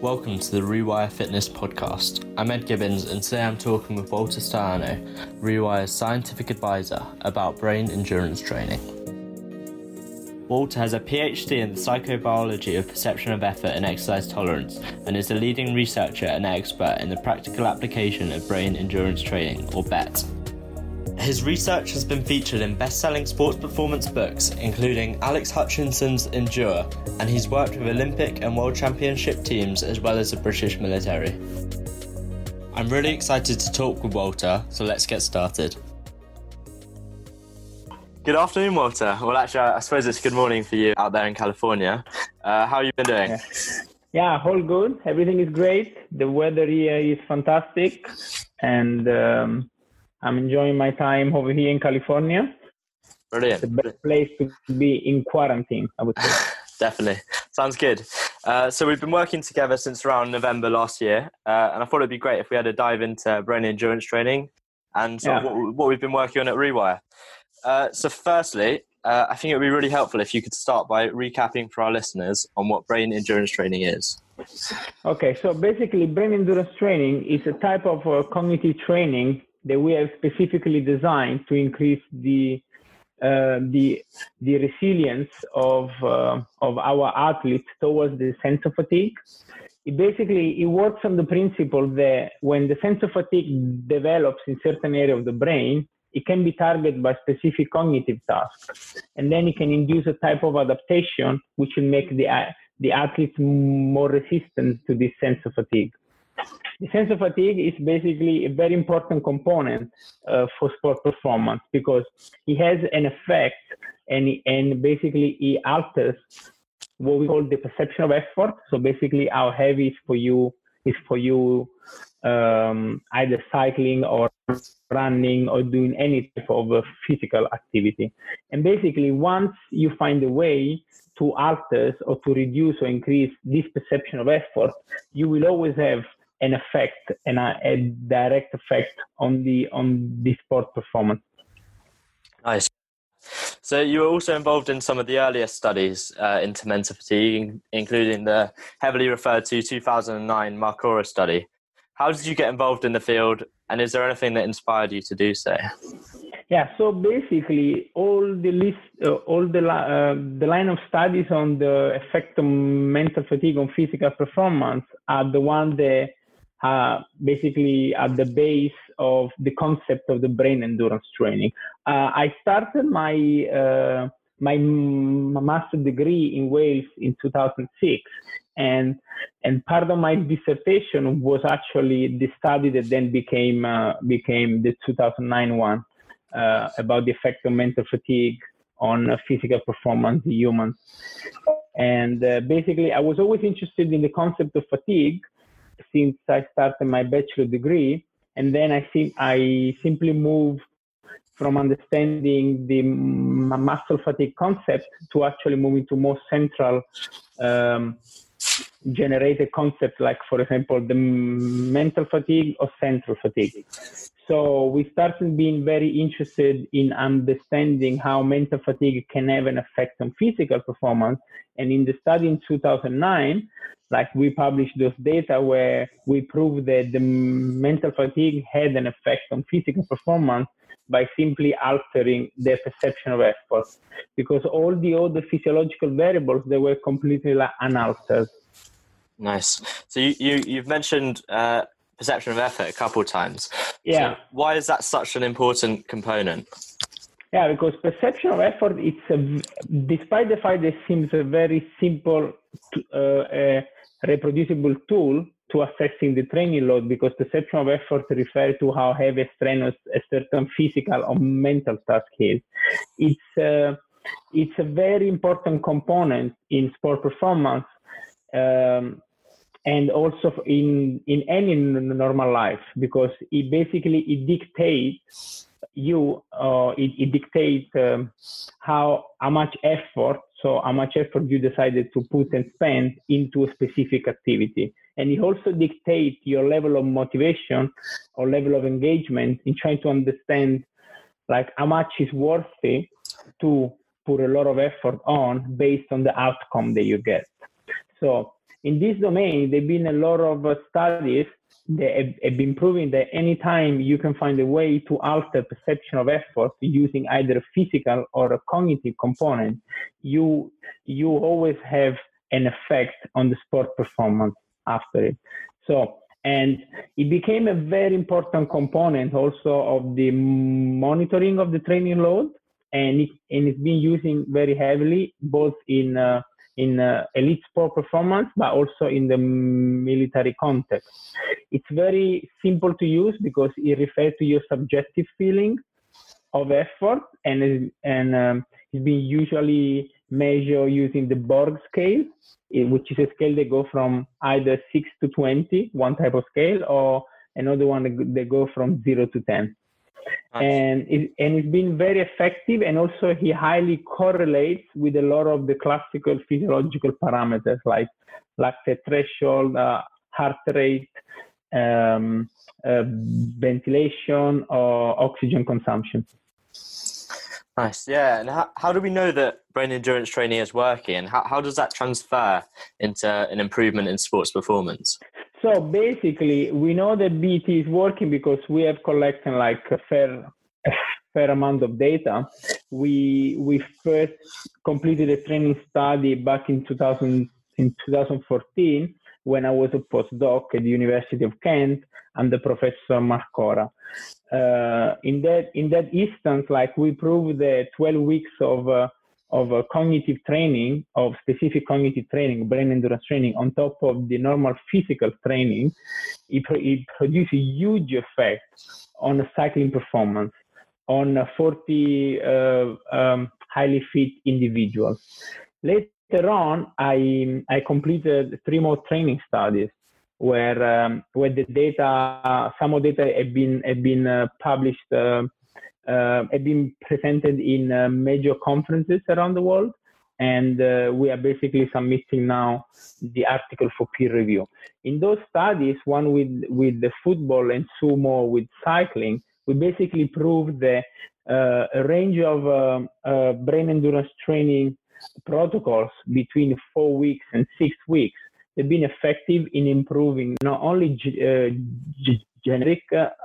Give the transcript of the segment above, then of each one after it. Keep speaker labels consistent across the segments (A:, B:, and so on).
A: Welcome to the Rewire Fitness Podcast. I'm Ed Gibbons, and today I'm talking with Walter Staiano, Rewire's scientific advisor, about brain endurance training. Walter has a PhD in the psychobiology of perception of effort and exercise tolerance, and is a leading researcher and expert in the practical application of brain endurance training, or BET. His research has been featured in best selling sports performance books, including Alex Hutchinson's Endure, and he's worked with Olympic and World Championship teams as well as the British military. I'm really excited to talk with Walter, so let's get started. Good afternoon, Walter. Well, actually, I suppose it's good morning for you out there in California. Uh, how have you been doing?
B: Yeah. yeah, all good. Everything is great. The weather here is fantastic, and um, I'm enjoying my time over here in California.
A: Brilliant.
B: It's the best place to be in quarantine, I would say.
A: Definitely. Sounds good. Uh, so we've been working together since around November last year, uh, and I thought it'd be great if we had a dive into brain endurance training and sort yeah. of what, what, we've been working on at Rewire. Uh, so firstly, uh, I think it would be really helpful if you could start by recapping for our listeners on what brain endurance training is.
B: Okay, so basically, brain endurance training is a type of uh, cognitive training that we have specifically designed to increase the uh, the the resilience of uh, of our athletes towards the sense of fatigue. It basically it works on the principle that when the sense of fatigue develops in certain area of the brain, it can be targeted by specific cognitive tasks, and then it can induce a type of adaptation which will make the the athletes more resistant to this sense of fatigue. The sense of fatigue is basically a very important component uh, for sport performance because it has an effect and, and basically it alters what we call the perception of effort. So basically how heavy is for you is for you um, either cycling or running or doing any type of uh, physical activity. And basically once you find a way to alter or to reduce or increase this perception of effort, you will always have an effect and a, direct effect on the on the sport performance.
A: Nice. So you were also involved in some of the earlier studies uh, into mental fatigue, including the heavily referred to 2009 Marcora study. How did you get involved in the field, and is there anything that inspired you to do so?
B: Yeah, so basically, all the list, uh, all the uh, the line of studies on the effect of mental fatigue on physical performance are the one that uh, basically at the base of the concept of the brain endurance training. Uh, I started my uh, my master degree in Wales in 2006, and and part of my dissertation was actually the study that then became uh, became the 2009 one uh, about the effect of mental fatigue on physical performance in humans. And uh, basically, I was always interested in the concept of fatigue since I started my bachelor degree. And then I think I simply moved from understanding the muscle fatigue concept to actually moving to more central um, generated concepts like, for example, the mental fatigue or central fatigue. So we started being very interested in understanding how mental fatigue can have an effect on physical performance. And in the study in 2009, like we published those data where we proved that the mental fatigue had an effect on physical performance by simply altering their perception of effort. Because all the other physiological variables they were completely unaltered.
A: Nice. So you, you you've mentioned uh, perception of effort a couple of times.
B: Yeah.
A: so why is that such an important component?
B: Yeah because perception of effort it's a, despite the fact that it seems a very simple uh, uh, reproducible tool to assessing the training load because perception of effort refers to how heavy strenuous a certain physical or mental task is. It's uh, it's a very important component in sport performance um, and also in in any normal life because it basically it dictates you uh, it, it dictates um, how how much effort So how much effort you decided to put and spend into a specific activity. And it also dictates your level of motivation or level of engagement in trying to understand like how much is worthy to put a lot of effort on based on the outcome that you get. So in this domain, there have been a lot of uh, studies have, have been proving that anytime you can find a way to alter perception of effort using either a physical or a cognitive component, you you always have an effect on the sport performance after it. So and it became a very important component also of the monitoring of the training load and, it, and it's been using very heavily both in uh, in uh, elite sport performance, but also in the military context. It's very simple to use because it refers to your subjective feeling of effort, and and um, it's been usually measured using the Borg scale, which is a scale that go from either six to 20, one type of scale, or another one that go from zero to 10. Nice. And it, and it's been very effective, and also he highly correlates with a lot of the classical physiological parameters like lactate threshold, uh, heart rate, um, uh, ventilation, or oxygen consumption.
A: Nice, yeah. And how, how do we know that brain endurance training is working? How, how does that transfer into an improvement in sports performance?
B: So basically, we know that BET is working because we have collected like a fair, fair amount of data. We we first completed a training study back in 2000 in 2014 when I was a postdoc at the University of Kent under Professor Marcora. Uh, in that in that instance, like we proved that 12 weeks of uh, of uh, cognitive training, of specific cognitive training, brain endurance training, on top of the normal physical training, it, it produces a huge effect on cycling performance on 40 uh, um, highly fit individuals. Later on, I, I completed three more training studies where um, where the data, some of the data have been have been uh, published uh, uh, have been presented in uh, major conferences around the world. And uh, we are basically submitting now the article for peer review. In those studies, one with, with the football and more with cycling, we basically proved that uh, a range of um, uh, brain endurance training protocols between four weeks and six weeks have been effective in improving not only uh, generic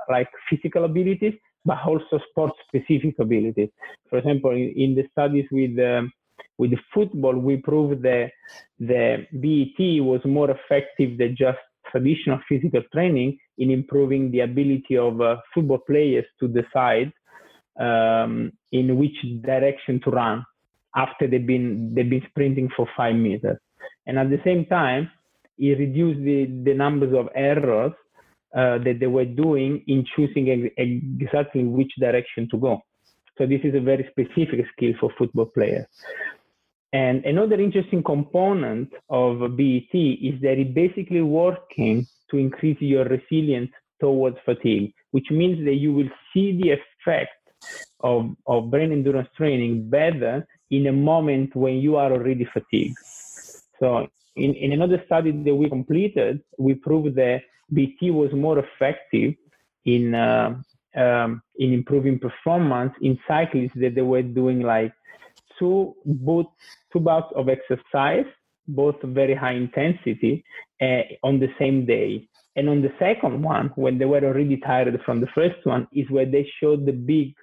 B: like physical abilities but also sport specific abilities. For example, in, in the studies with um, with football, we proved that the BET was more effective than just traditional physical training in improving the ability of uh, football players to decide um, in which direction to run after they've been they've been sprinting for five meters, and at the same time, it reduced the, the numbers of errors uh, that they were doing in choosing exactly which direction to go. So this is a very specific skill for football players. And another interesting component of BET is that it's basically working to increase your resilience towards fatigue, which means that you will see the effect of, of brain endurance training better in a moment when you are already fatigued. So in, in another study that we completed, we proved that BET was more effective in uh, um, in improving performance in cyclists that they were doing like two both two bouts of exercise, both very high intensity, uh, on the same day. And on the second one, when they were already tired from the first one, is where they showed the big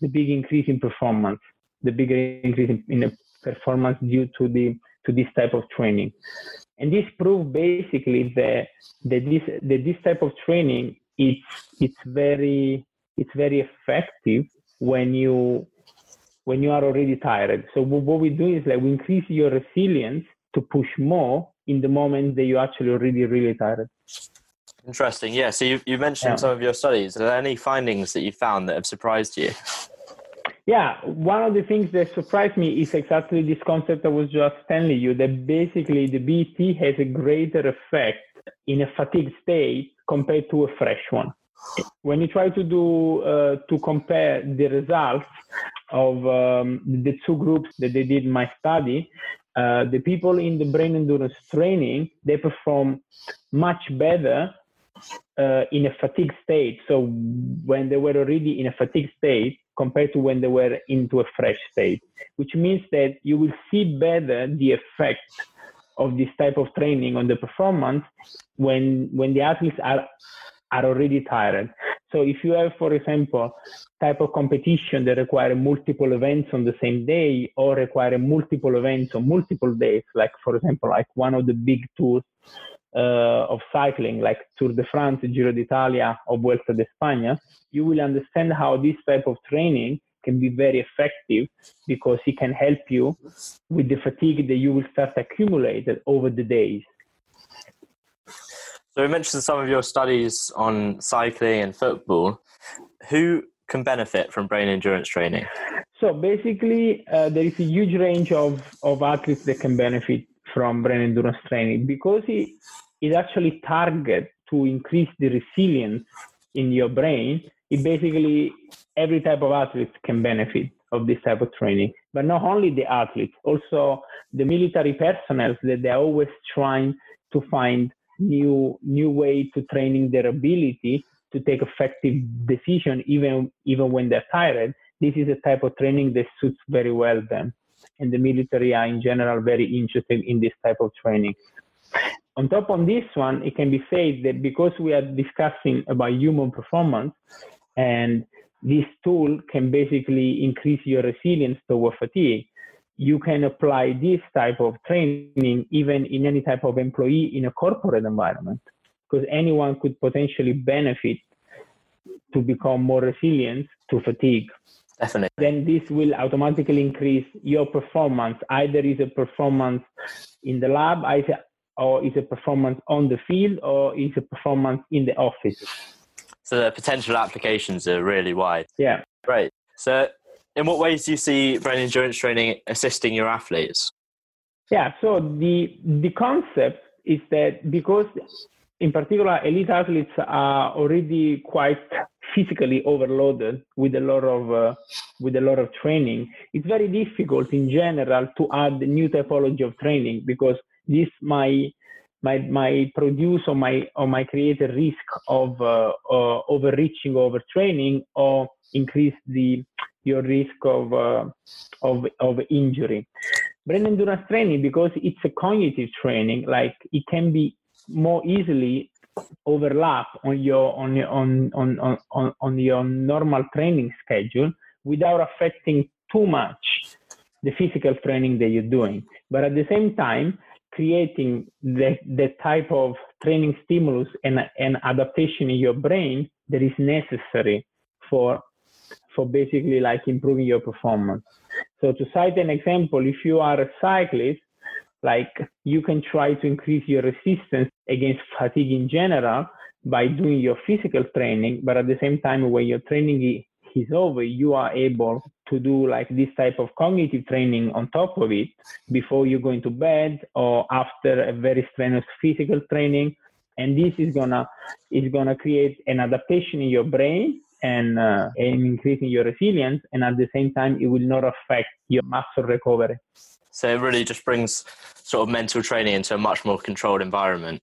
B: the big increase in performance, the bigger increase in, in performance due to the to this type of training. And this proved basically that, that this that this type of training it's it's very it's very effective when you when you are already tired. So what we do is like we increase your resilience to push more in the moment that you're actually already really tired.
A: Interesting. Yeah. So you you mentioned yeah. some of your studies. Are there any findings that you found that have surprised you?
B: Yeah, one of the things that surprised me is exactly this concept I was just telling you that basically the BT has a greater effect in a fatigue state compared to a fresh one. when you try to do uh, to compare the results of um, the two groups that they did my study, uh, the people in the brain endurance training they perform much better uh, in a fatigue state. So when they were already in a fatigue state compared to when they were into a fresh state, which means that you will see better the effect of this type of training on the performance when when the athletes are are already tired. So if you have, for example, type of competition that require multiple events on the same day or require multiple events on multiple days, like for example, like one of the big tours cycling, like Tour de France, Giro d'Italia, or Vuelta de España, you will understand how this type of training can be very effective because it can help you with the fatigue that you will start accumulated over the days.
A: So we mentioned some of your studies on cycling and football. Who can benefit from brain endurance training?
B: So basically, uh, there is a huge range of, of athletes that can benefit from brain endurance training because it, it actually targets to increase the resilience in your brain. It basically, every type of athlete can benefit of this type of training. But not only the athletes, also the military personnel that they're always trying to find new new way to training their ability to take effective decision even even when they're tired this is a type of training that suits very well them and the military are in general very interested in this type of training on top of this one it can be said that because we are discussing about human performance and this tool can basically increase your resilience toward fatigue you can apply this type of training even in any type of employee in a corporate environment because anyone could potentially benefit to become more resilient to fatigue.
A: Definitely.
B: Then this will automatically increase your performance. Either is a performance in the lab, or is a performance on the field, or is a performance in the office.
A: So the potential applications are really wide.
B: Yeah.
A: Great. So in what ways do you see brain endurance training assisting your athletes?
B: Yeah, so the the concept is that because in particular elite athletes are already quite physically overloaded with a lot of uh, with a lot of training it's very difficult in general to add new typology of training because this might might, produce or might or might create a risk of uh, uh, overreaching overtraining or increase the your risk of, uh, of, of injury. Brain endurance training, because it's a cognitive training, like it can be more easily overlap on your on your on on on, on your normal training schedule without affecting too much the physical training that you're doing but at the same time creating the, the type of training stimulus and, and adaptation in your brain that is necessary for for basically like improving your performance. So to cite an example, if you are a cyclist, like you can try to increase your resistance against fatigue in general by doing your physical training, but at the same time, when your training is over, you are able to do like this type of cognitive training on top of it before you go into bed or after a very strenuous physical training. And this is gonna is gonna create an adaptation in your brain and, uh, and increasing your resilience. And at the same time, it will not affect your muscle recovery.
A: So it really just brings sort of mental training into a much more controlled environment.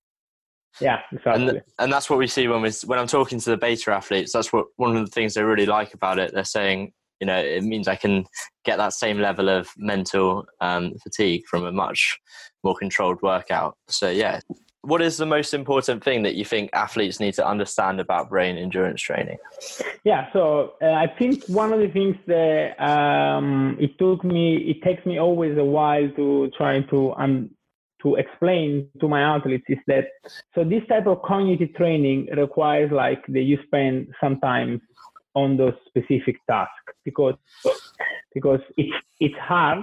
B: Yeah, exactly.
A: And, and that's what we see when we when I'm talking to the beta athletes. That's what one of the things they really like about it. They're saying, you know, it means I can get that same level of mental um, fatigue from a much more controlled workout. So yeah, what is the most important thing that you think athletes need to understand about brain endurance training?
B: Yeah, so uh, I think one of the things that um, it took me, it takes me always a while to try to um, to explain to my athletes is that so this type of cognitive training requires like that you spend some time on those specific tasks because because it's it's hard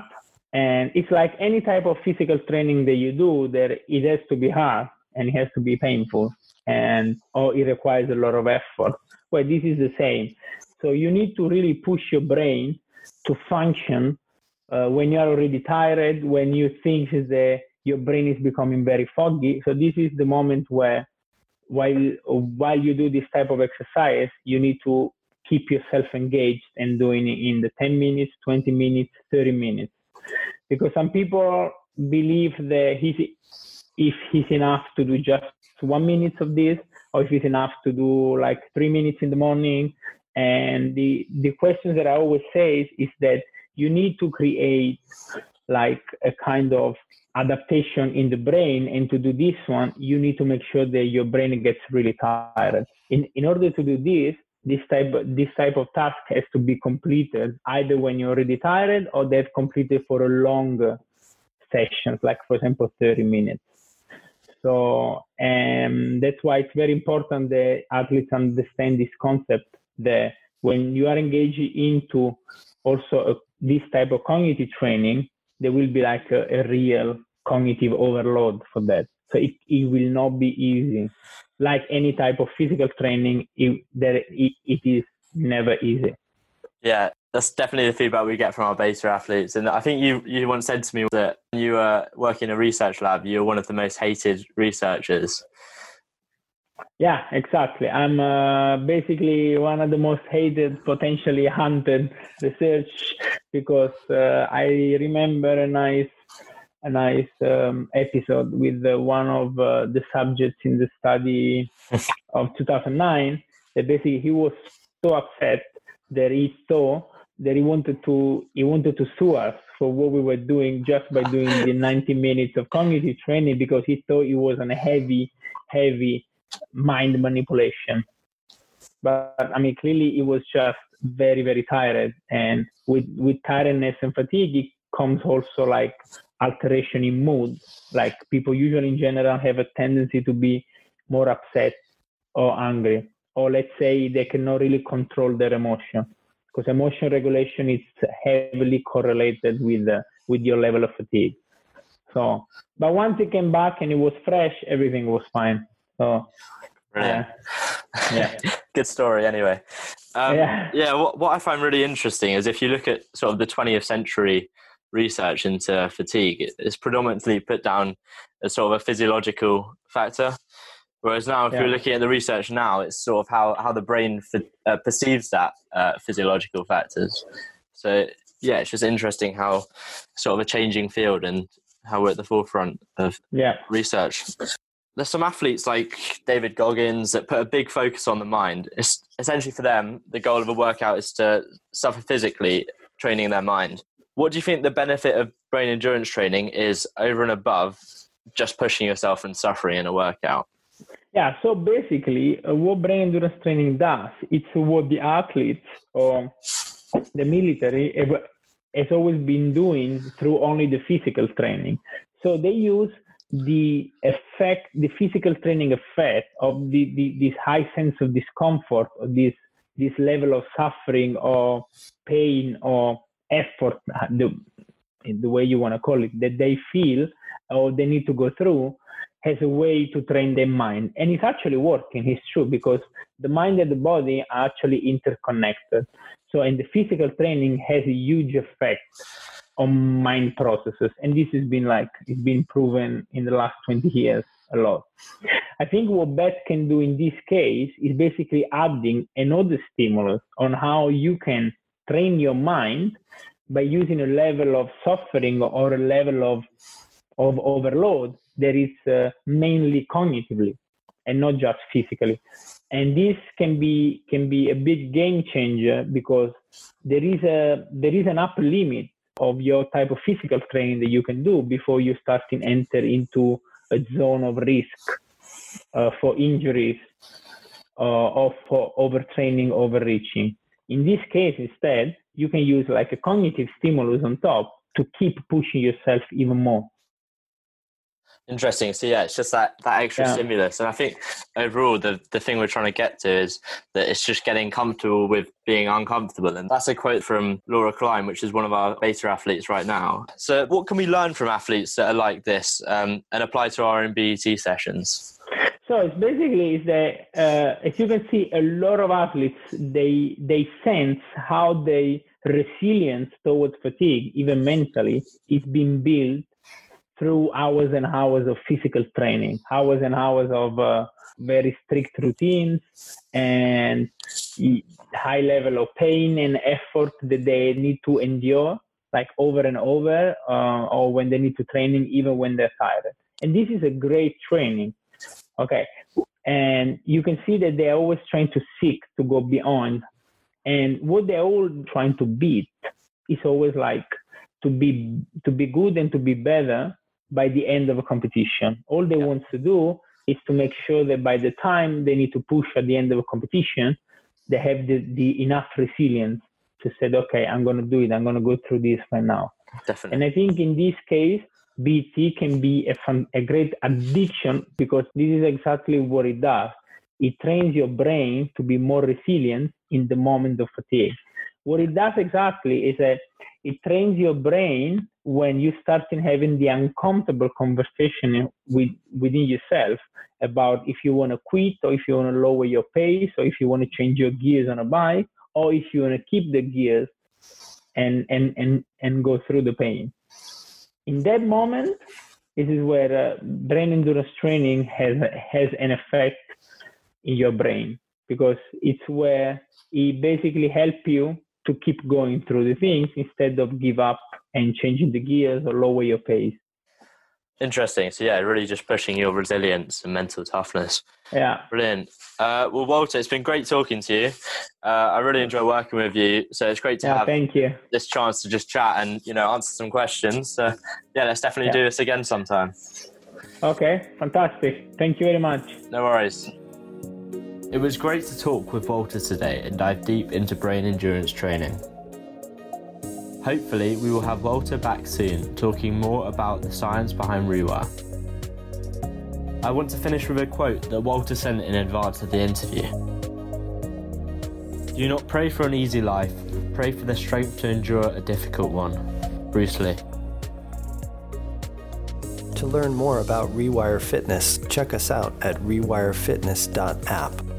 B: and it's like any type of physical training that you do, that it has to be hard and it has to be painful and or it requires a lot of effort. Well, this is the same. So you need to really push your brain to function uh, when you are already tired, when you think that your brain is becoming very foggy. So this is the moment where while while you do this type of exercise, you need to keep yourself engaged and doing it in the 10 minutes, 20 minutes, 30 minutes. Because some people believe that he's, if he's enough to do just one minute of this, or if it's enough to do like three minutes in the morning. And the, the questions that I always say is, is that you need to create like a kind of adaptation in the brain and to do this one you need to make sure that your brain gets really tired. In in order to do this this type this type of task has to be completed either when you're already tired or they've completed for a longer sessions like for example 30 minutes. So um, that's why it's very important that athletes understand this concept that when you are engaged into also a, this type of cognitive training there will be like a, a real cognitive overload for that. So it, it will not be easy. Like any type of physical training, it, that it, it is never easy.
A: Yeah, that's definitely the feedback we get from our beta athletes. And I think you you once said to me that when you were working in a research lab, you were one of the most hated researchers.
B: Yeah, exactly. I'm uh, basically one of the most hated, potentially hunted research because uh, I remember a nice a nice um, episode with uh, one of uh, the subjects in the study of 2009 that basically he was so upset that he saw that he wanted to he wanted to sue us for what we were doing just by doing the 90 minutes of cognitive training because he thought it was a heavy heavy mind manipulation. But i mean clearly it was just very very tired and with with tiredness and fatigue it comes also like alteration in mood. Like people usually in general have a tendency to be more upset or angry, or let's say they cannot really control their emotion because emotion regulation is heavily correlated with uh, with your level of fatigue. So, but once it came back and it was fresh, everything was fine. So,
A: Brilliant. Uh, yeah. Good story, anyway. Um, yeah. Yeah. What, what I find really interesting is if you look at sort of the 20th century research into fatigue it's predominantly put down as sort of a physiological factor. Whereas now, if yeah. you're looking at the research now, it's sort of how, how the brain uh, perceives that uh, physiological factors. So, yeah, it's just interesting how sort of a changing field and how we're at the forefront of yeah. research. There's some athletes like David Goggins that put a big focus on the mind. It's essentially for them, the goal of a workout is to suffer physically, training their mind. What do you think the benefit of brain endurance training is over and above just pushing yourself and suffering in a workout?
B: Yeah, so basically, uh, what brain endurance training does, it's what the athletes or the military have, has always been doing through only the physical training. So they use the effect, the physical training effect of the, the, this high sense of discomfort, or this this level of suffering or pain or effort, the, the way you want to call it, that they feel or they need to go through has a way to train their mind. And it's actually working, it's true, because the mind and the body are actually interconnected. So, and the physical training has a huge effect on mind processes. And this has been like, it's been proven in the last 20 years a lot. I think what BET can do in this case is basically adding another stimulus on how you can train your mind by using a level of suffering or a level of of overload that is uh, mainly cognitively and not just physically and this can be can be a big game changer because there is a there is an upper limit of your type of physical training that you can do before you start to enter into a zone of risk uh, for injuries uh, or for overtraining overreaching in this case, instead, you can use like a cognitive stimulus on top to keep pushing yourself even more.
A: Interesting. So yeah, it's just that that extra yeah. stimulus, and I think overall the the thing we're trying to get to is that it's just getting comfortable with being uncomfortable, and that's a quote from Laura Klein, which is one of our beta athletes right now. So what can we learn from athletes that are like this um, and apply to our own BET sessions?
B: So it's basically is that uh, as you can see, a lot of athletes they they sense how their resilience towards fatigue, even mentally, is being built through hours and hours of physical training, hours and hours of uh, very strict routines and high level of pain and effort that they need to endure like over and over uh, or when they need to training even when they're tired. And this is a great training okay? And you can see that they're always trying to seek to go beyond. And what they're all trying to beat is always like to be to be good and to be better by the end of a competition all they yeah. want to do is to make sure that by the time they need to push at the end of a competition they have the, the enough resilience to say okay i'm going to do it i'm going to go through this right now
A: definitely
B: and i think in this case BT can be a, fun, a great addiction because this is exactly what it does. It trains your brain to be more resilient in the moment of fatigue. What it does exactly is that it trains your brain when you start having the uncomfortable conversation with, within yourself about if you want to quit or if you want to lower your pace or if you want to change your gears on a bike or if you want to keep the gears and, and, and, and go through the pain. In that moment, this is where uh, brain endurance training has has an effect in your brain because it's where it basically helps you to keep going through the things instead of give up and changing the gears or lower your pace.
A: Interesting. So yeah, really just pushing your resilience and mental toughness.
B: Yeah.
A: Brilliant. Uh, well, Walter, it's been great talking to you. Uh, I really enjoy working with you. So it's great to
B: yeah,
A: have
B: thank you.
A: this chance to just chat and you know answer some questions. So yeah, let's definitely yeah. do this again sometime.
B: Okay, fantastic. Thank you very much.
A: No worries. It was great to talk with Walter today and dive deep into brain endurance training. Hopefully, we will have Walter back soon talking more about the science behind Rewire. I want to finish with a quote that Walter sent in advance of the interview. Do not pray for an easy life, pray for the strength to endure a difficult one. Bruce Lee.
C: To learn more about Rewire Fitness, check us out at rewirefitness.app.